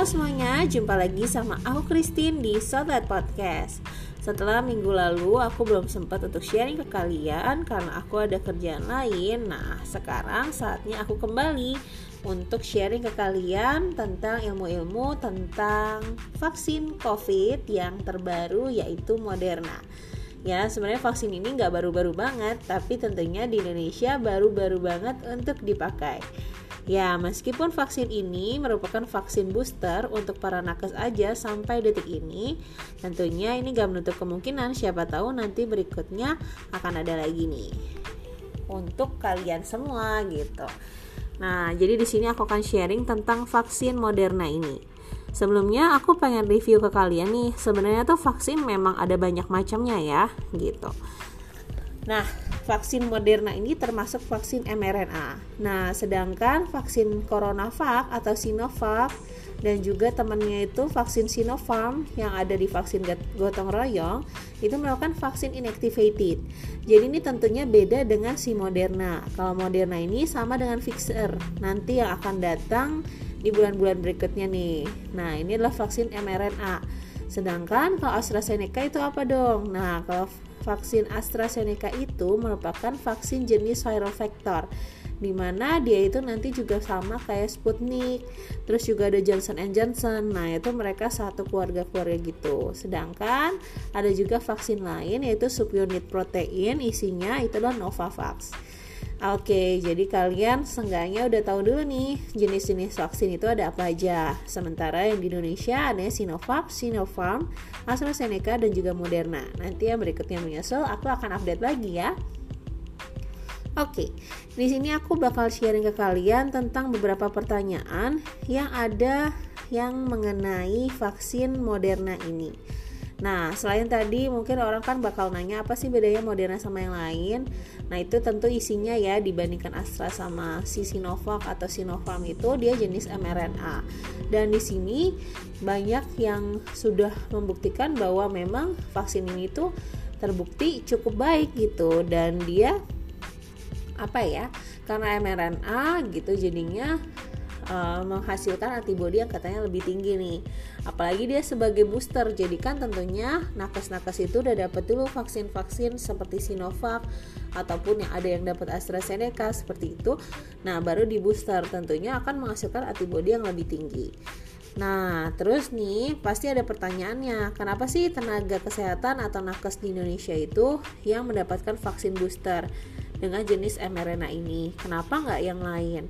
Halo semuanya, jumpa lagi sama aku Christine di Sobat Podcast. Setelah minggu lalu aku belum sempat untuk sharing ke kalian karena aku ada kerjaan lain. Nah sekarang saatnya aku kembali untuk sharing ke kalian tentang ilmu-ilmu tentang vaksin COVID yang terbaru yaitu Moderna. Ya sebenarnya vaksin ini nggak baru-baru banget tapi tentunya di Indonesia baru-baru banget untuk dipakai Ya, meskipun vaksin ini merupakan vaksin booster untuk para nakes aja sampai detik ini, tentunya ini gak menutup kemungkinan siapa tahu nanti berikutnya akan ada lagi nih untuk kalian semua gitu. Nah, jadi di sini aku akan sharing tentang vaksin Moderna ini. Sebelumnya aku pengen review ke kalian nih, sebenarnya tuh vaksin memang ada banyak macamnya ya, gitu. Nah, vaksin Moderna ini termasuk vaksin mRNA. Nah, sedangkan vaksin CoronaVac atau Sinovac dan juga temannya itu vaksin Sinopharm yang ada di vaksin gotong royong itu merupakan vaksin inactivated. Jadi ini tentunya beda dengan si Moderna. Kalau Moderna ini sama dengan Pfizer. Nanti yang akan datang di bulan-bulan berikutnya nih. Nah, ini adalah vaksin mRNA. Sedangkan kalau AstraZeneca itu apa dong? Nah, kalau vaksin AstraZeneca itu merupakan vaksin jenis viral vector di mana dia itu nanti juga sama kayak Sputnik terus juga ada Johnson Johnson. Nah itu mereka satu keluarga-keluarga gitu. Sedangkan ada juga vaksin lain yaitu subunit protein isinya itu adalah Novavax Oke, jadi kalian seenggaknya udah tahu dulu nih jenis-jenis vaksin itu ada apa aja. Sementara yang di Indonesia ada Sinovac, Sinopharm, AstraZeneca dan juga Moderna. Nanti yang berikutnya menyusul aku akan update lagi ya. Oke, di sini aku bakal sharing ke kalian tentang beberapa pertanyaan yang ada yang mengenai vaksin Moderna ini. Nah, selain tadi mungkin orang kan bakal nanya apa sih bedanya Moderna sama yang lain. Nah, itu tentu isinya ya dibandingkan Astra sama si Sinovac atau Sinopharm itu dia jenis mRNA. Dan di sini banyak yang sudah membuktikan bahwa memang vaksin ini tuh terbukti cukup baik gitu dan dia apa ya? Karena mRNA gitu jadinya uh, menghasilkan antibodi yang katanya lebih tinggi nih. Apalagi dia sebagai booster, jadi kan tentunya nakes-nakes itu udah dapat dulu vaksin-vaksin seperti Sinovac ataupun yang ada yang dapat AstraZeneca seperti itu. Nah, baru di booster tentunya akan menghasilkan antibodi yang lebih tinggi. Nah, terus nih pasti ada pertanyaannya, kenapa sih tenaga kesehatan atau nakes di Indonesia itu yang mendapatkan vaksin booster dengan jenis mRNA ini? Kenapa nggak yang lain?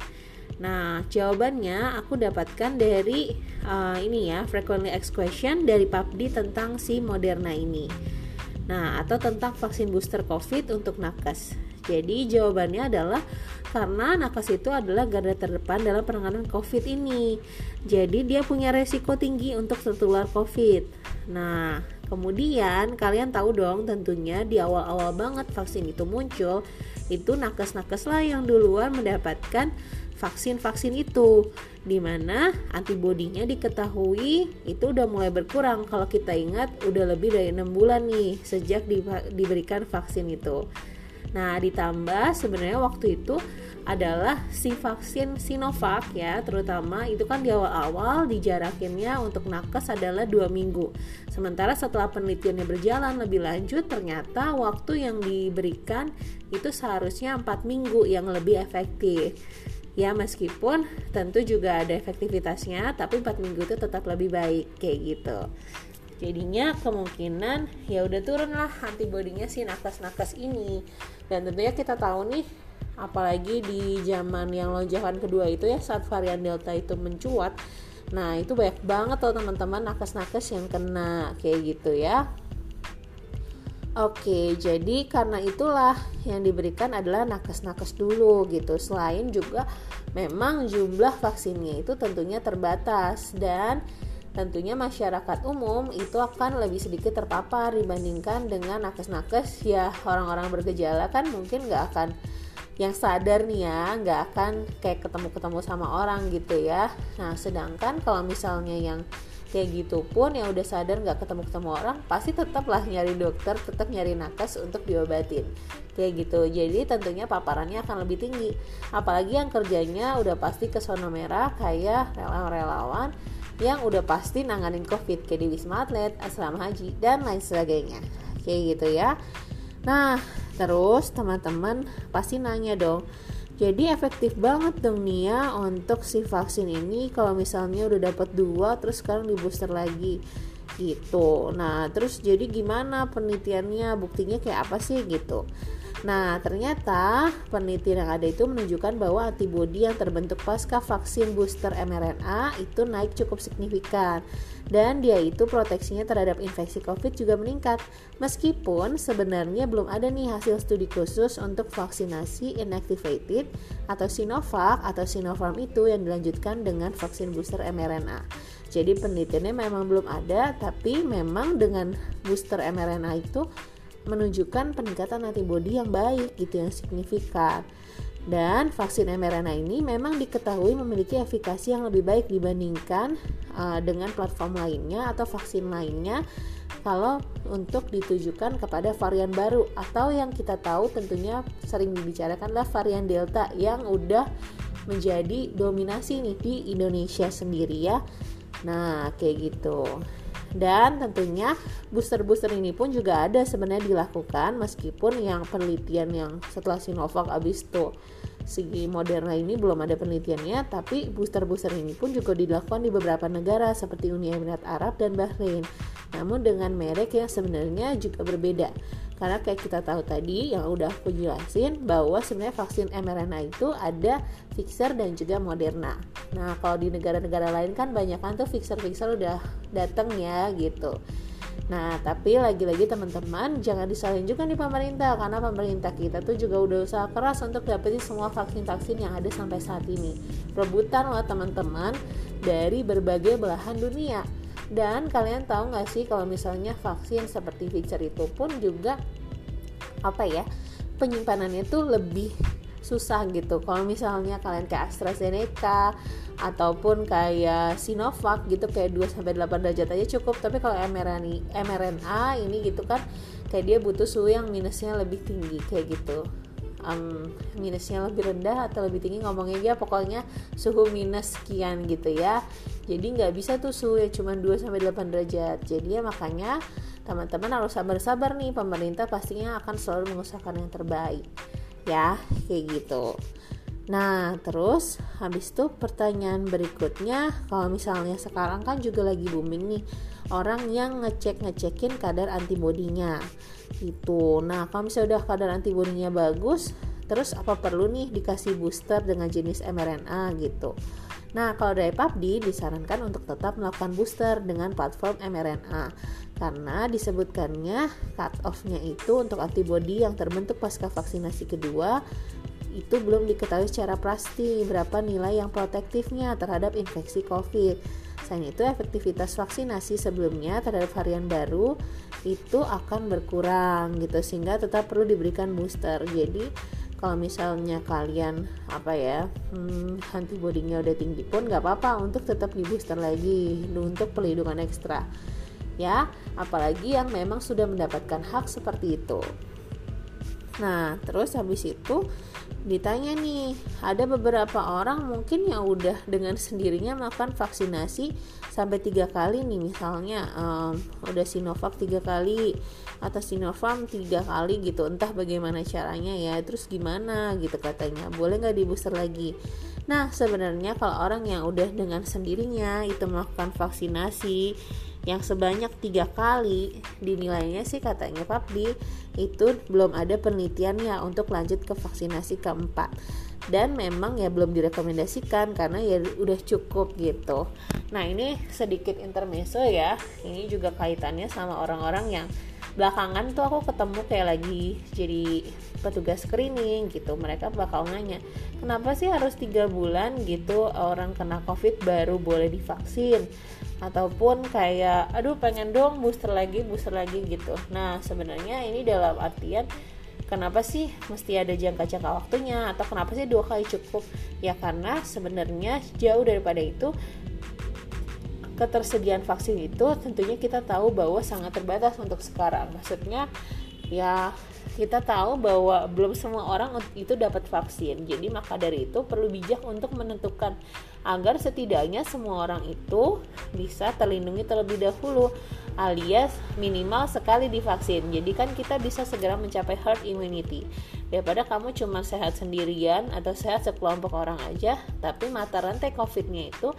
Nah, jawabannya aku dapatkan dari uh, ini ya, frequently asked question dari PubD tentang si Moderna ini. Nah, atau tentang vaksin booster COVID untuk nakes. Jadi jawabannya adalah karena nakes itu adalah garda terdepan dalam penanganan COVID ini. Jadi dia punya resiko tinggi untuk tertular COVID. Nah, kemudian kalian tahu dong tentunya di awal-awal banget vaksin itu muncul, itu nakes-nakes lah yang duluan mendapatkan vaksin-vaksin itu di mana antibodinya diketahui itu udah mulai berkurang. Kalau kita ingat udah lebih dari enam bulan nih sejak di, diberikan vaksin itu. Nah ditambah sebenarnya waktu itu adalah si vaksin Sinovac ya terutama itu kan di awal-awal dijarakinnya untuk nakes adalah dua minggu. Sementara setelah penelitiannya berjalan lebih lanjut ternyata waktu yang diberikan itu seharusnya empat minggu yang lebih efektif ya meskipun tentu juga ada efektivitasnya tapi 4 minggu itu tetap lebih baik kayak gitu. Jadinya kemungkinan ya udah turun lah antibodinya si nakes-nakes ini. Dan tentunya kita tahu nih apalagi di zaman yang lonjakan kedua itu ya saat varian delta itu mencuat. Nah itu banyak banget tuh teman-teman nakes-nakes yang kena kayak gitu ya Oke, jadi karena itulah yang diberikan adalah nakes-nakes dulu gitu. Selain juga memang jumlah vaksinnya itu tentunya terbatas dan tentunya masyarakat umum itu akan lebih sedikit terpapar dibandingkan dengan nakes-nakes ya orang-orang bergejala kan mungkin nggak akan yang sadar nih ya nggak akan kayak ketemu-ketemu sama orang gitu ya. Nah sedangkan kalau misalnya yang kayak gitu pun yang udah sadar nggak ketemu ketemu orang pasti tetaplah nyari dokter tetap nyari nakes untuk diobatin. Kayak gitu. Jadi tentunya paparannya akan lebih tinggi. Apalagi yang kerjanya udah pasti ke zona merah kayak relawan-relawan yang udah pasti nanganin covid kayak di Wisma Atlet, asrama haji dan lain sebagainya. Kayak gitu ya. Nah terus teman-teman pasti nanya dong jadi efektif banget dong nih ya untuk si vaksin ini kalau misalnya udah dapat dua terus sekarang di booster lagi. Gitu. Nah terus jadi gimana penelitiannya? Buktinya kayak apa sih? Gitu Nah, ternyata penelitian yang ada itu menunjukkan bahwa antibodi yang terbentuk pasca vaksin booster mRNA itu naik cukup signifikan dan dia itu proteksinya terhadap infeksi COVID juga meningkat. Meskipun sebenarnya belum ada nih hasil studi khusus untuk vaksinasi inactivated atau Sinovac atau Sinopharm itu yang dilanjutkan dengan vaksin booster mRNA. Jadi penelitiannya memang belum ada, tapi memang dengan booster mRNA itu menunjukkan peningkatan antibodi yang baik gitu yang signifikan. Dan vaksin mRNA ini memang diketahui memiliki efikasi yang lebih baik dibandingkan uh, dengan platform lainnya atau vaksin lainnya kalau untuk ditujukan kepada varian baru atau yang kita tahu tentunya sering dibicarakan adalah varian Delta yang udah menjadi dominasi nih di Indonesia sendiri ya. Nah, kayak gitu dan tentunya booster-booster ini pun juga ada sebenarnya dilakukan meskipun yang penelitian yang setelah Sinovac abis itu si Moderna ini belum ada penelitiannya tapi booster-booster ini pun juga dilakukan di beberapa negara seperti Uni Emirat Arab dan Bahrain. Namun dengan merek yang sebenarnya juga berbeda karena kayak kita tahu tadi yang udah aku jelasin bahwa sebenarnya vaksin mRNA itu ada Pfizer dan juga Moderna. Nah kalau di negara-negara lain kan banyak kan tuh Pfizer-Pfizer udah dateng ya gitu. Nah, tapi lagi-lagi teman-teman jangan disalahin juga nih pemerintah karena pemerintah kita tuh juga udah usaha keras untuk dapetin semua vaksin-vaksin yang ada sampai saat ini. Rebutan loh teman-teman dari berbagai belahan dunia. Dan kalian tahu nggak sih kalau misalnya vaksin seperti Pfizer itu pun juga apa ya penyimpanannya tuh lebih susah gitu. Kalau misalnya kalian kayak AstraZeneca ataupun kayak Sinovac gitu kayak 2 sampai 8 derajat aja cukup. Tapi kalau mRNA mRNA ini gitu kan kayak dia butuh suhu yang minusnya lebih tinggi kayak gitu um, minusnya lebih rendah atau lebih tinggi ngomongnya aja pokoknya suhu minus sekian gitu ya jadi nggak bisa tuh suhu ya cuma 2 sampai 8 derajat jadi ya makanya teman-teman harus sabar-sabar nih pemerintah pastinya akan selalu mengusahakan yang terbaik ya kayak gitu Nah, terus habis itu pertanyaan berikutnya, kalau misalnya sekarang kan juga lagi booming nih orang yang ngecek-ngecekin kadar antibodinya. Itu. Nah, kalau misalnya udah kadar antibodinya bagus, terus apa perlu nih dikasih booster dengan jenis mRNA gitu. Nah, kalau dari PABD disarankan untuk tetap melakukan booster dengan platform mRNA karena disebutkannya cut off-nya itu untuk antibodi yang terbentuk pasca vaksinasi kedua itu belum diketahui secara pasti berapa nilai yang protektifnya terhadap infeksi COVID. Selain itu, efektivitas vaksinasi sebelumnya terhadap varian baru itu akan berkurang gitu sehingga tetap perlu diberikan booster. Jadi kalau misalnya kalian apa ya hmm, antibodinya udah tinggi pun nggak apa-apa untuk tetap di booster lagi untuk pelindungan ekstra ya. Apalagi yang memang sudah mendapatkan hak seperti itu nah terus habis itu ditanya nih ada beberapa orang mungkin yang udah dengan sendirinya melakukan vaksinasi sampai tiga kali nih misalnya um, udah Sinovac tiga kali atau Sinopharm tiga kali gitu entah bagaimana caranya ya terus gimana gitu katanya boleh nggak di booster lagi? Nah sebenarnya kalau orang yang udah dengan sendirinya itu melakukan vaksinasi yang sebanyak tiga kali dinilainya sih katanya Papdi itu belum ada penelitiannya untuk lanjut ke vaksinasi keempat. Dan memang ya belum direkomendasikan karena ya udah cukup gitu. Nah ini sedikit intermezzo ya. Ini juga kaitannya sama orang-orang yang belakangan tuh aku ketemu kayak lagi jadi petugas screening gitu mereka bakal nanya kenapa sih harus tiga bulan gitu orang kena covid baru boleh divaksin? Ataupun kayak aduh pengen dong booster lagi booster lagi gitu. Nah sebenarnya ini dalam artian kenapa sih mesti ada jangka-jangka waktunya atau kenapa sih dua kali cukup? Ya karena sebenarnya jauh daripada itu ketersediaan vaksin itu tentunya kita tahu bahwa sangat terbatas untuk sekarang. Maksudnya ya kita tahu bahwa belum semua orang itu dapat vaksin. Jadi maka dari itu perlu bijak untuk menentukan agar setidaknya semua orang itu bisa terlindungi terlebih dahulu alias minimal sekali divaksin. Jadi kan kita bisa segera mencapai herd immunity. Daripada kamu cuma sehat sendirian atau sehat sekelompok orang aja, tapi mata rantai COVID-nya itu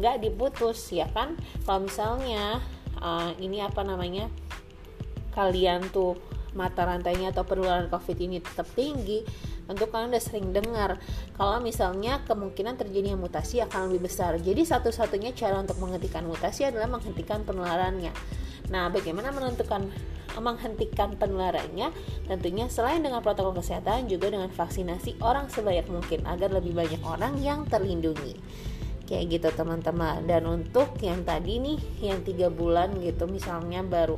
nggak diputus ya kan? Kalau misalnya uh, ini apa namanya kalian tuh mata rantainya atau penularan COVID ini tetap tinggi, tentu kalian udah sering dengar kalau misalnya kemungkinan terjadinya mutasi akan lebih besar. Jadi satu-satunya cara untuk menghentikan mutasi adalah menghentikan penularannya. Nah, bagaimana menentukan menghentikan penularannya? Tentunya selain dengan protokol kesehatan juga dengan vaksinasi orang sebanyak mungkin agar lebih banyak orang yang terlindungi kayak gitu teman-teman dan untuk yang tadi nih yang tiga bulan gitu misalnya baru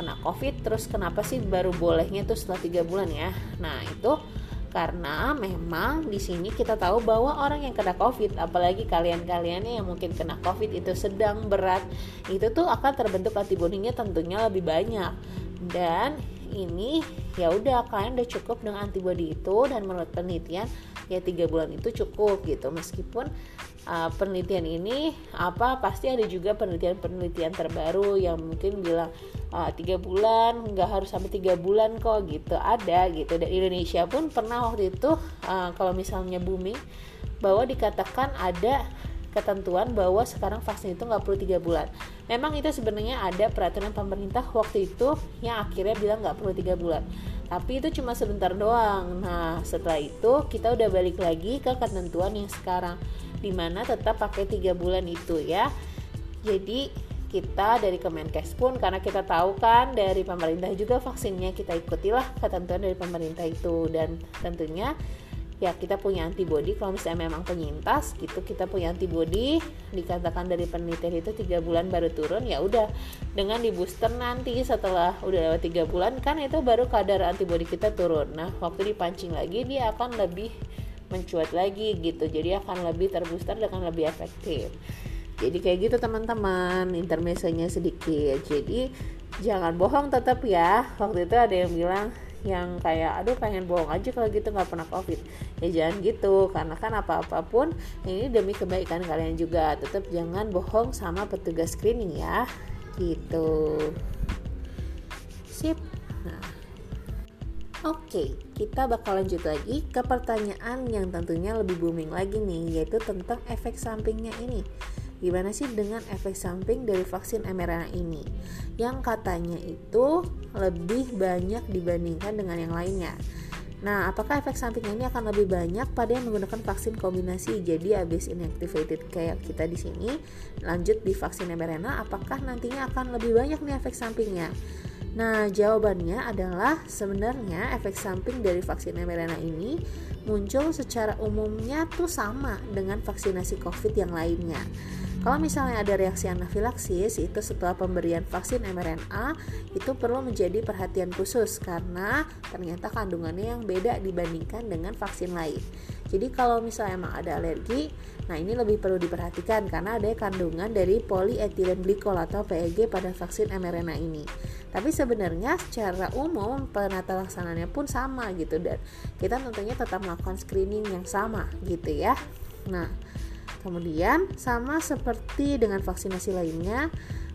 kena covid terus kenapa sih baru bolehnya tuh setelah tiga bulan ya? Nah itu karena memang di sini kita tahu bahwa orang yang kena covid apalagi kalian-kaliannya yang mungkin kena covid itu sedang berat itu tuh akan terbentuk antibodinya tentunya lebih banyak. Dan ini ya udah kalian udah cukup dengan antibodi itu dan menurut penelitian ya tiga bulan itu cukup gitu. Meskipun uh, penelitian ini apa pasti ada juga penelitian-penelitian terbaru yang mungkin bilang uh, tiga bulan nggak harus sampai tiga bulan kok gitu ada gitu dan Indonesia pun pernah waktu itu uh, kalau misalnya booming bahwa dikatakan ada ketentuan bahwa sekarang vaksin itu nggak perlu tiga bulan. Memang itu sebenarnya ada peraturan pemerintah waktu itu yang akhirnya bilang nggak perlu tiga bulan. Tapi itu cuma sebentar doang. Nah setelah itu kita udah balik lagi ke ketentuan yang sekarang, di mana tetap pakai tiga bulan itu ya. Jadi kita dari Kemenkes pun karena kita tahu kan dari pemerintah juga vaksinnya kita ikutilah ketentuan dari pemerintah itu. Dan tentunya ya kita punya antibody kalau misalnya memang penyintas gitu kita punya antibody dikatakan dari penelitian itu tiga bulan baru turun ya udah. Dengan di booster nanti setelah udah lewat tiga bulan kan itu baru kadar antibody kita turun. Nah waktu dipancing lagi dia akan lebih mencuat lagi gitu. Jadi akan lebih terbooster dengan lebih efektif. Jadi kayak gitu teman-teman. Intermezzonya sedikit. Jadi jangan bohong tetap ya. Waktu itu ada yang bilang yang kayak aduh pengen bohong aja kalau gitu nggak pernah covid. Ya jangan gitu. Karena kan apa apa pun ini demi kebaikan kalian juga. Tetap jangan bohong sama petugas screening ya. Gitu. Sip Oke, kita bakal lanjut lagi ke pertanyaan yang tentunya lebih booming lagi nih, yaitu tentang efek sampingnya ini. Gimana sih dengan efek samping dari vaksin mRNA ini? Yang katanya itu lebih banyak dibandingkan dengan yang lainnya. Nah, apakah efek sampingnya ini akan lebih banyak pada yang menggunakan vaksin kombinasi? Jadi habis inactivated kayak kita di sini, lanjut di vaksin mRNA, apakah nantinya akan lebih banyak nih efek sampingnya? Nah, jawabannya adalah sebenarnya efek samping dari vaksin mRNA ini muncul secara umumnya tuh sama dengan vaksinasi COVID yang lainnya. Kalau misalnya ada reaksi anafilaksis itu setelah pemberian vaksin mRNA itu perlu menjadi perhatian khusus karena ternyata kandungannya yang beda dibandingkan dengan vaksin lain. Jadi kalau misalnya emang ada alergi, nah ini lebih perlu diperhatikan karena ada kandungan dari polyethylene glycol atau PEG pada vaksin mRNA ini. Tapi sebenarnya secara umum penata laksananya pun sama gitu dan kita tentunya tetap melakukan screening yang sama gitu ya. Nah, Kemudian sama seperti dengan vaksinasi lainnya,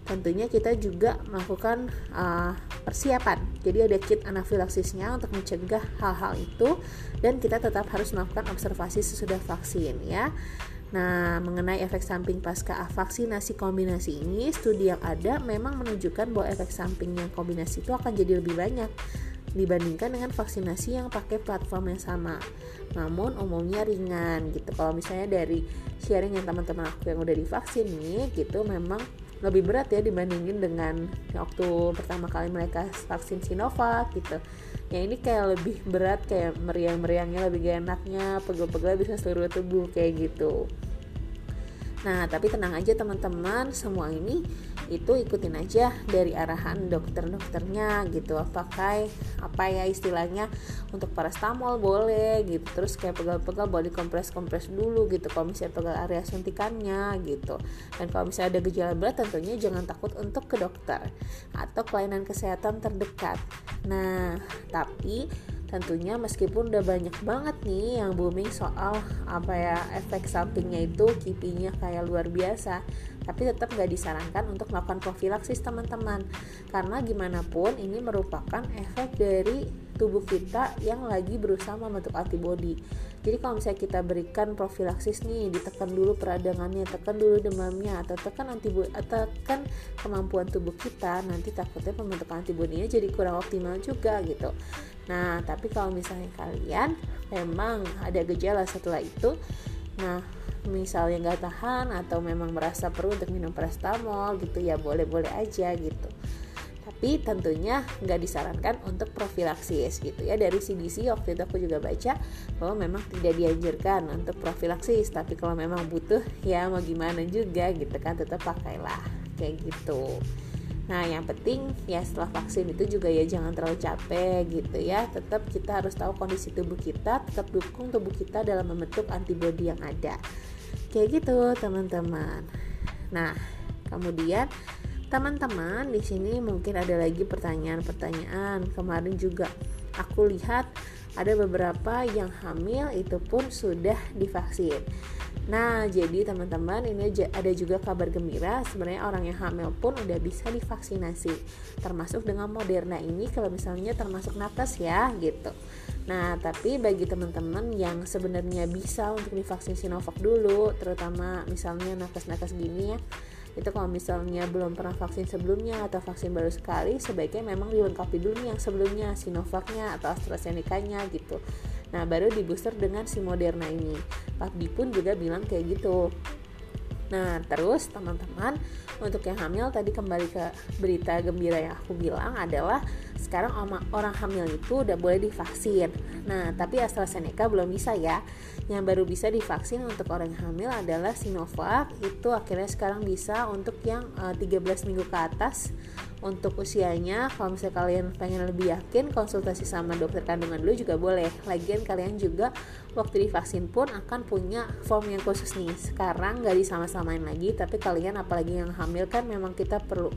tentunya kita juga melakukan uh, persiapan. Jadi ada kit anafilaksisnya untuk mencegah hal-hal itu dan kita tetap harus melakukan observasi sesudah vaksin ya. Nah, mengenai efek samping pasca vaksinasi kombinasi ini, studi yang ada memang menunjukkan bahwa efek samping yang kombinasi itu akan jadi lebih banyak dibandingkan dengan vaksinasi yang pakai platform yang sama. Namun umumnya ringan gitu. Kalau misalnya dari sharing yang teman-teman aku yang udah divaksin nih gitu memang lebih berat ya dibandingin dengan waktu pertama kali mereka vaksin Sinovac gitu. Ya ini kayak lebih berat kayak meriang-meriangnya lebih gak enaknya, pegel-pegel bisa seluruh tubuh kayak gitu. Nah, tapi tenang aja teman-teman, semua ini itu ikutin aja dari arahan dokter-dokternya gitu. Pakai apa ya istilahnya untuk parastamol boleh gitu. Terus kayak pegal-pegal boleh kompres-kompres dulu gitu. Kalau misalnya pegal area suntikannya gitu. Dan kalau misalnya ada gejala berat tentunya jangan takut untuk ke dokter atau kelainan kesehatan terdekat. Nah tapi tentunya meskipun udah banyak banget nih yang booming soal apa ya efek sampingnya itu kipinya kayak luar biasa. Tapi tetap nggak disarankan untuk melakukan profilaksis teman-teman. Karena gimana pun ini merupakan efek dari tubuh kita yang lagi berusaha membentuk antibodi jadi kalau misalnya kita berikan profilaksis nih ditekan dulu peradangannya tekan dulu demamnya atau tekan antibodi tekan kemampuan tubuh kita nanti takutnya pembentukan antibodinya jadi kurang optimal juga gitu. Nah tapi kalau misalnya kalian memang ada gejala setelah itu nah misalnya nggak tahan atau memang merasa perlu untuk minum paracetamol gitu ya boleh-boleh aja gitu tapi tentunya nggak disarankan untuk profilaksis gitu ya. Dari CDC waktu itu aku juga baca bahwa memang tidak dianjurkan untuk profilaksis. Tapi kalau memang butuh ya mau gimana juga gitu kan tetap pakailah. Kayak gitu. Nah, yang penting ya setelah vaksin itu juga ya jangan terlalu capek gitu ya. Tetap kita harus tahu kondisi tubuh kita, tetap dukung tubuh kita dalam membentuk antibodi yang ada. Kayak gitu teman-teman. Nah kemudian teman-teman di sini mungkin ada lagi pertanyaan-pertanyaan kemarin juga aku lihat ada beberapa yang hamil itu pun sudah divaksin. Nah, jadi teman-teman ini ada juga kabar gembira sebenarnya orang yang hamil pun udah bisa divaksinasi. Termasuk dengan Moderna ini kalau misalnya termasuk nakes ya gitu. Nah, tapi bagi teman-teman yang sebenarnya bisa untuk divaksin Sinovac dulu, terutama misalnya nakes-nakes gini ya, itu kalau misalnya belum pernah vaksin sebelumnya atau vaksin baru sekali sebaiknya memang dilengkapi dulu yang sebelumnya Sinovacnya atau AstraZeneca-nya gitu. Nah baru di booster dengan si Moderna ini. Pak Di pun juga bilang kayak gitu Nah, terus teman-teman, untuk yang hamil tadi kembali ke berita gembira yang aku bilang adalah sekarang orang hamil itu udah boleh divaksin. Nah, tapi AstraZeneca belum bisa ya. Yang baru bisa divaksin untuk orang hamil adalah Sinovac. Itu akhirnya sekarang bisa untuk yang uh, eh, 13 minggu ke atas untuk usianya kalau misalnya kalian pengen lebih yakin konsultasi sama dokter kandungan dulu juga boleh. Lagian kalian juga waktu divaksin pun akan punya form yang khusus nih. Sekarang nggak disama-samain lagi tapi kalian apalagi yang hamil kan memang kita perlu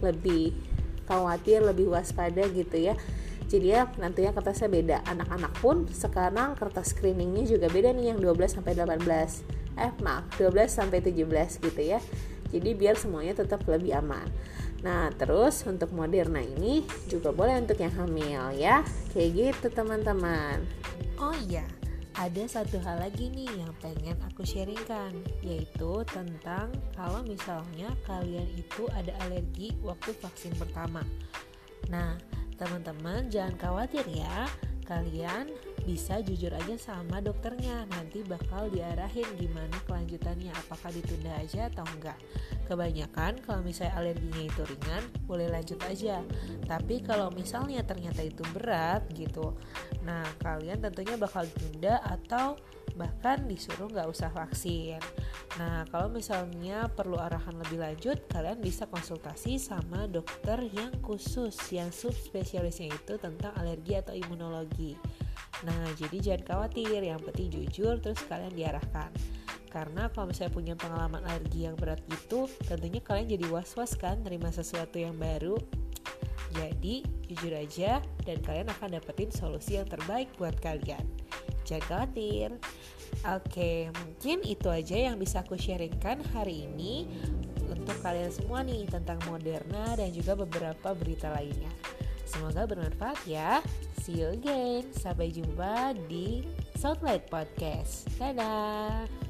lebih khawatir lebih waspada gitu ya. Jadi ya nantinya kertasnya beda. Anak-anak pun sekarang kertas screeningnya juga beda nih yang 12 sampai 18 eh maaf 12 sampai 17 gitu ya. Jadi biar semuanya tetap lebih aman Nah, terus untuk Moderna ini juga boleh untuk yang hamil ya. Kayak gitu teman-teman. Oh iya, ada satu hal lagi nih yang pengen aku sharingkan yaitu tentang kalau misalnya kalian itu ada alergi waktu vaksin pertama. Nah, teman-teman jangan khawatir ya. Kalian bisa jujur aja sama dokternya. Nanti bakal diarahin gimana kelanjutannya. Apakah ditunda aja atau enggak. Kebanyakan kalau misalnya alerginya itu ringan boleh lanjut aja. Tapi kalau misalnya ternyata itu berat gitu. Nah kalian tentunya bakal ditunda atau bahkan disuruh nggak usah vaksin. Nah, kalau misalnya perlu arahan lebih lanjut, kalian bisa konsultasi sama dokter yang khusus, yang subspesialisnya itu tentang alergi atau imunologi. Nah, jadi jangan khawatir, yang penting jujur terus kalian diarahkan. Karena kalau misalnya punya pengalaman alergi yang berat gitu, tentunya kalian jadi was-was kan terima sesuatu yang baru. Jadi, jujur aja dan kalian akan dapetin solusi yang terbaik buat kalian. Jangan khawatir. Oke, mungkin itu aja yang bisa aku sharingkan hari ini untuk kalian semua nih tentang Moderna dan juga beberapa berita lainnya. Semoga bermanfaat ya. See you again. Sampai jumpa di Southlight Podcast. Dadah.